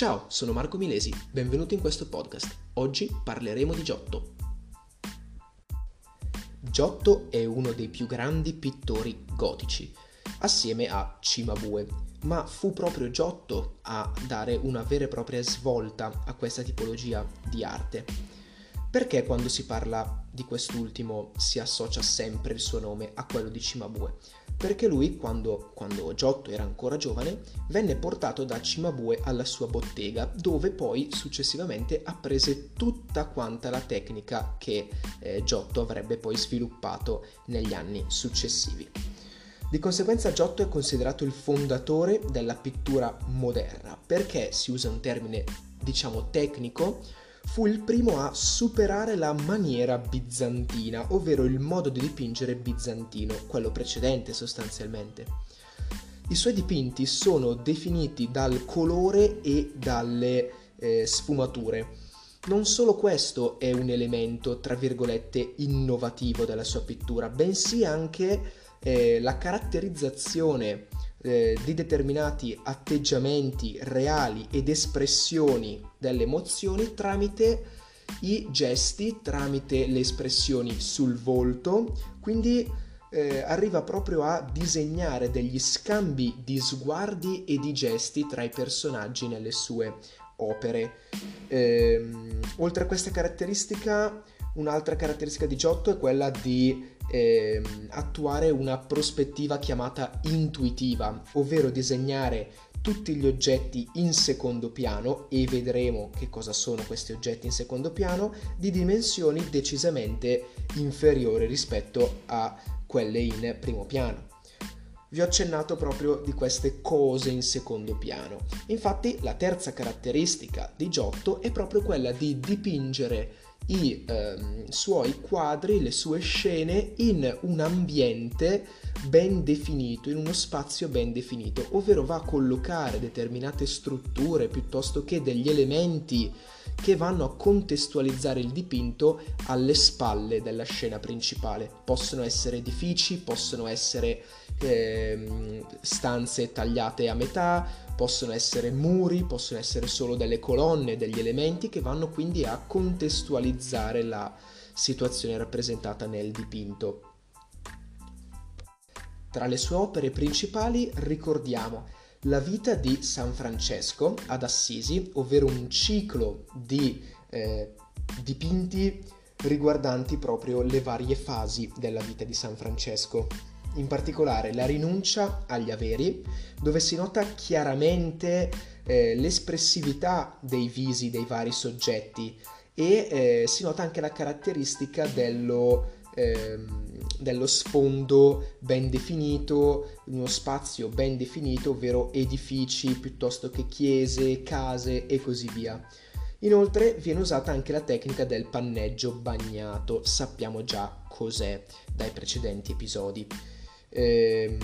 Ciao, sono Marco Milesi, benvenuto in questo podcast. Oggi parleremo di Giotto. Giotto è uno dei più grandi pittori gotici, assieme a Cimabue, ma fu proprio Giotto a dare una vera e propria svolta a questa tipologia di arte. Perché quando si parla di quest'ultimo si associa sempre il suo nome a quello di Cimabue? Perché lui, quando, quando, Giotto era ancora giovane, venne portato da Cimabue alla sua bottega, dove poi successivamente apprese tutta quanta la tecnica che eh, Giotto avrebbe poi sviluppato negli anni successivi. Di conseguenza Giotto è considerato il fondatore della pittura moderna, perché si usa un termine diciamo tecnico, fu il primo a superare la maniera bizantina, ovvero il modo di dipingere bizantino, quello precedente sostanzialmente. I suoi dipinti sono definiti dal colore e dalle eh, sfumature. Non solo questo è un elemento, tra virgolette, innovativo della sua pittura, bensì anche eh, la caratterizzazione eh, di determinati atteggiamenti reali ed espressioni delle emozioni tramite i gesti, tramite le espressioni sul volto, quindi eh, arriva proprio a disegnare degli scambi di sguardi e di gesti tra i personaggi nelle sue opere. Eh, oltre a questa caratteristica, un'altra caratteristica di Giotto è quella di eh, attuare una prospettiva chiamata intuitiva, ovvero disegnare tutti gli oggetti in secondo piano e vedremo che cosa sono questi oggetti in secondo piano di dimensioni decisamente inferiori rispetto a quelle in primo piano. Vi ho accennato proprio di queste cose in secondo piano. Infatti la terza caratteristica di Giotto è proprio quella di dipingere i ehm, suoi quadri, le sue scene in un ambiente ben definito, in uno spazio ben definito, ovvero va a collocare determinate strutture piuttosto che degli elementi che vanno a contestualizzare il dipinto alle spalle della scena principale. Possono essere edifici, possono essere eh, stanze tagliate a metà, possono essere muri, possono essere solo delle colonne, degli elementi che vanno quindi a contestualizzare la situazione rappresentata nel dipinto. Tra le sue opere principali ricordiamo la vita di San Francesco ad Assisi, ovvero un ciclo di eh, dipinti riguardanti proprio le varie fasi della vita di San Francesco. In particolare la rinuncia agli averi, dove si nota chiaramente eh, l'espressività dei visi dei vari soggetti e eh, si nota anche la caratteristica dello ehm, dello sfondo ben definito, uno spazio ben definito, ovvero edifici piuttosto che chiese, case e così via. Inoltre viene usata anche la tecnica del panneggio bagnato, sappiamo già cos'è dai precedenti episodi. Ehm,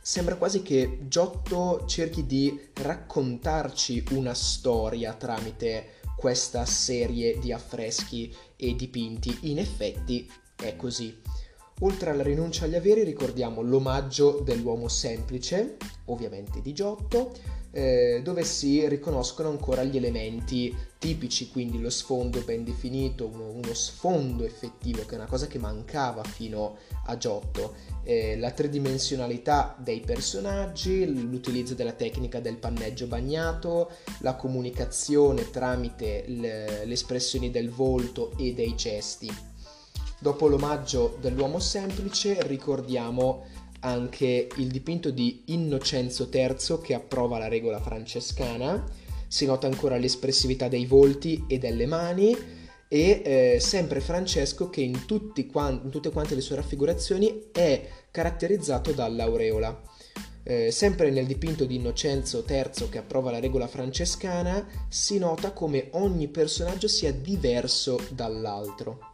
sembra quasi che Giotto cerchi di raccontarci una storia tramite questa serie di affreschi e dipinti. In effetti è così. Oltre alla rinuncia agli averi ricordiamo l'omaggio dell'uomo semplice, ovviamente di Giotto, eh, dove si riconoscono ancora gli elementi tipici, quindi lo sfondo ben definito, uno, uno sfondo effettivo, che è una cosa che mancava fino a Giotto, eh, la tridimensionalità dei personaggi, l'utilizzo della tecnica del panneggio bagnato, la comunicazione tramite le, le espressioni del volto e dei gesti Dopo l'omaggio dell'uomo semplice ricordiamo anche il dipinto di Innocenzo III che approva la regola francescana, si nota ancora l'espressività dei volti e delle mani e eh, sempre Francesco che in, quanti, in, tutte quante le sue raffigurazioni è caratterizzato dall'aureola. Eh, sempre nel dipinto di Innocenzo III che approva la regola francescana si nota come ogni personaggio sia diverso dall'altro.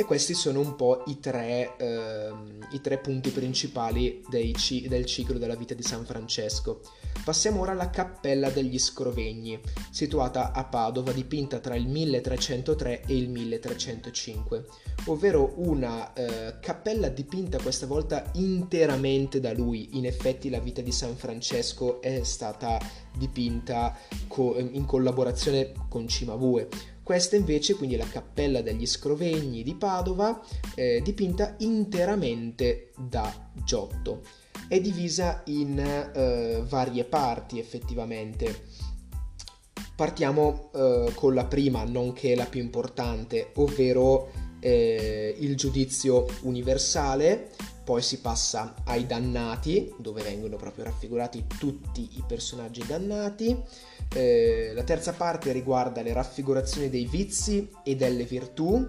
E questi sono un po' i tre, eh, i tre punti principali ci- del ciclo della vita di San Francesco. Passiamo ora alla Cappella degli Scrovegni, situata a Padova, dipinta tra il 1303 e il 1305, ovvero una eh, cappella dipinta questa volta interamente da lui. In effetti la vita di San Francesco è stata dipinta co- in collaborazione con Cimabue questa invece, quindi la Cappella degli Scrovegni di Padova, eh, dipinta interamente da Giotto. È divisa in eh, varie parti effettivamente. Partiamo eh, con la prima, nonché la più importante, ovvero eh, il giudizio universale, poi si passa ai dannati, dove vengono proprio raffigurati tutti i personaggi dannati. Eh, la terza parte riguarda le raffigurazioni dei vizi e delle virtù,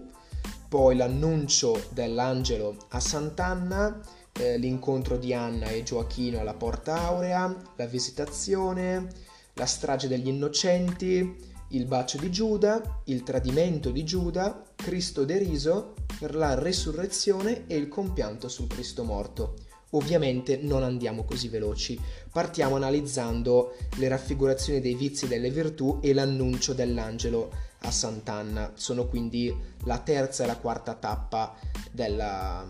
poi l'annuncio dell'angelo a Sant'Anna, eh, l'incontro di Anna e Gioachino alla Porta Aurea, la visitazione, la strage degli innocenti, il bacio di Giuda, il tradimento di Giuda, Cristo deriso, per la resurrezione e il compianto sul Cristo morto. Ovviamente non andiamo così veloci, partiamo analizzando le raffigurazioni dei vizi e delle virtù e l'annuncio dell'angelo a Sant'Anna. Sono quindi la terza e la quarta tappa della,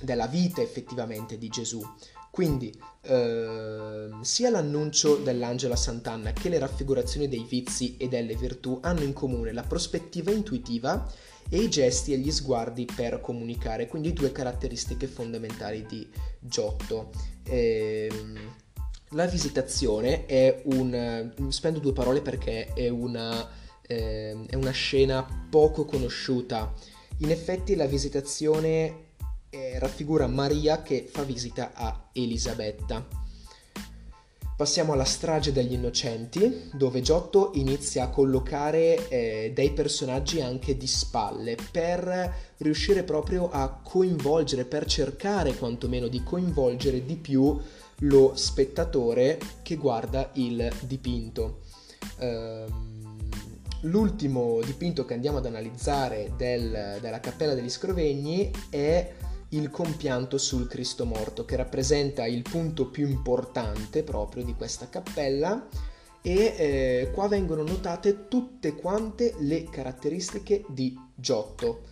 della vita effettivamente di Gesù. Quindi eh, sia l'annuncio dell'angelo a Sant'Anna che le raffigurazioni dei vizi e delle virtù hanno in comune la prospettiva intuitiva e i gesti e gli sguardi per comunicare, quindi due caratteristiche fondamentali di Giotto. Eh, la visitazione è un... spendo due parole perché è una, eh, è una scena poco conosciuta. In effetti la visitazione eh, raffigura Maria che fa visita a Elisabetta. Passiamo alla strage degli innocenti, dove Giotto inizia a collocare eh, dei personaggi anche di spalle per riuscire proprio a coinvolgere, per cercare quantomeno di coinvolgere di più lo spettatore che guarda il dipinto. Um, l'ultimo dipinto che andiamo ad analizzare del, della Cappella degli Scrovegni è il compianto sul Cristo morto, che rappresenta il punto più importante proprio di questa cappella. E eh, qua vengono notate tutte quante le caratteristiche di Giotto.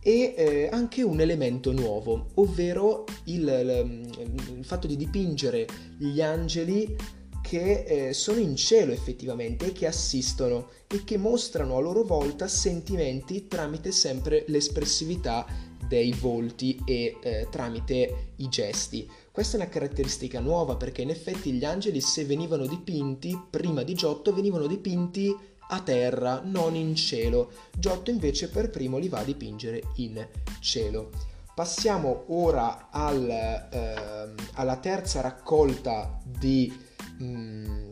E eh, anche un elemento nuovo, ovvero il, il, fatto di dipingere gli angeli che eh, sono in cielo effettivamente e che assistono e che mostrano a loro volta sentimenti tramite sempre l'espressività dei volti e eh, tramite i gesti. Questa è una caratteristica nuova perché in effetti gli angeli se venivano dipinti prima di Giotto venivano dipinti a terra, non in cielo. Giotto invece per primo li va a dipingere in cielo. Passiamo ora al, eh, alla terza raccolta di, mh, mm,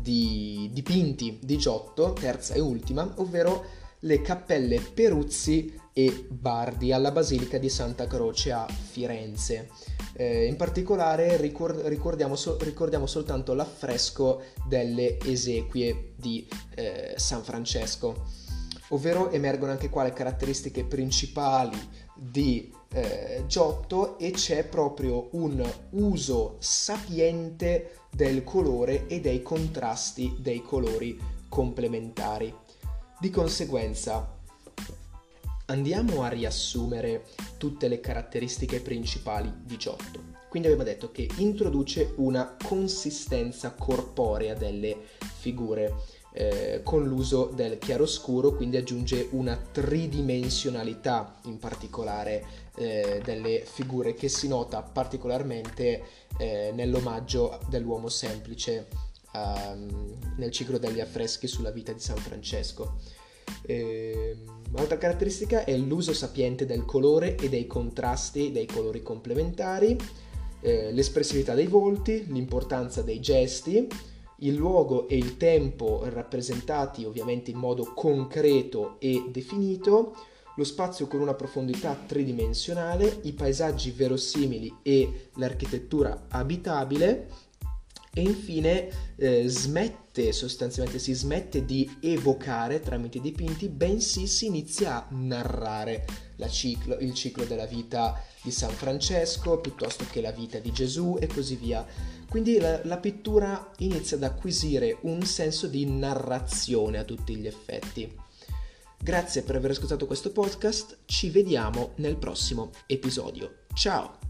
di dipinti di Giotto, terza e ultima, ovvero le cappelle Peruzzi e Bardi alla Basilica di Santa Croce a Firenze. Eh, in particolare ricord- ricordiamo, so- ricordiamo, soltanto l'affresco delle esequie di eh, San Francesco, ovvero emergono anche qua le caratteristiche principali di eh, Giotto e c'è proprio un uso sapiente del colore e dei contrasti dei colori complementari. Di conseguenza, andiamo a riassumere tutte le caratteristiche principali di Giotto. Quindi abbiamo detto che introduce una consistenza corporea delle figure eh, con l'uso del chiaroscuro, quindi aggiunge una tridimensionalità in particolare eh, delle figure che si nota particolarmente eh, nell'omaggio dell'uomo semplice um, nel ciclo degli affreschi sulla vita di San Francesco. E, un'altra caratteristica è l'uso sapiente del colore e dei contrasti dei colori complementari, eh, l'espressività dei volti, l'importanza dei gesti, il luogo e il tempo rappresentati ovviamente in modo concreto e definito, lo spazio con una profondità tridimensionale, i paesaggi verosimili e l'architettura abitabile e infine eh, smette, sostanzialmente si smette di evocare tramite i dipinti, bensì si inizia a narrare ciclo, il ciclo della vita di San Francesco piuttosto che la vita di Gesù e così via. Quindi la, la pittura inizia ad acquisire un senso di narrazione a tutti gli effetti. Grazie per aver ascoltato questo podcast, ci vediamo nel prossimo episodio. Ciao!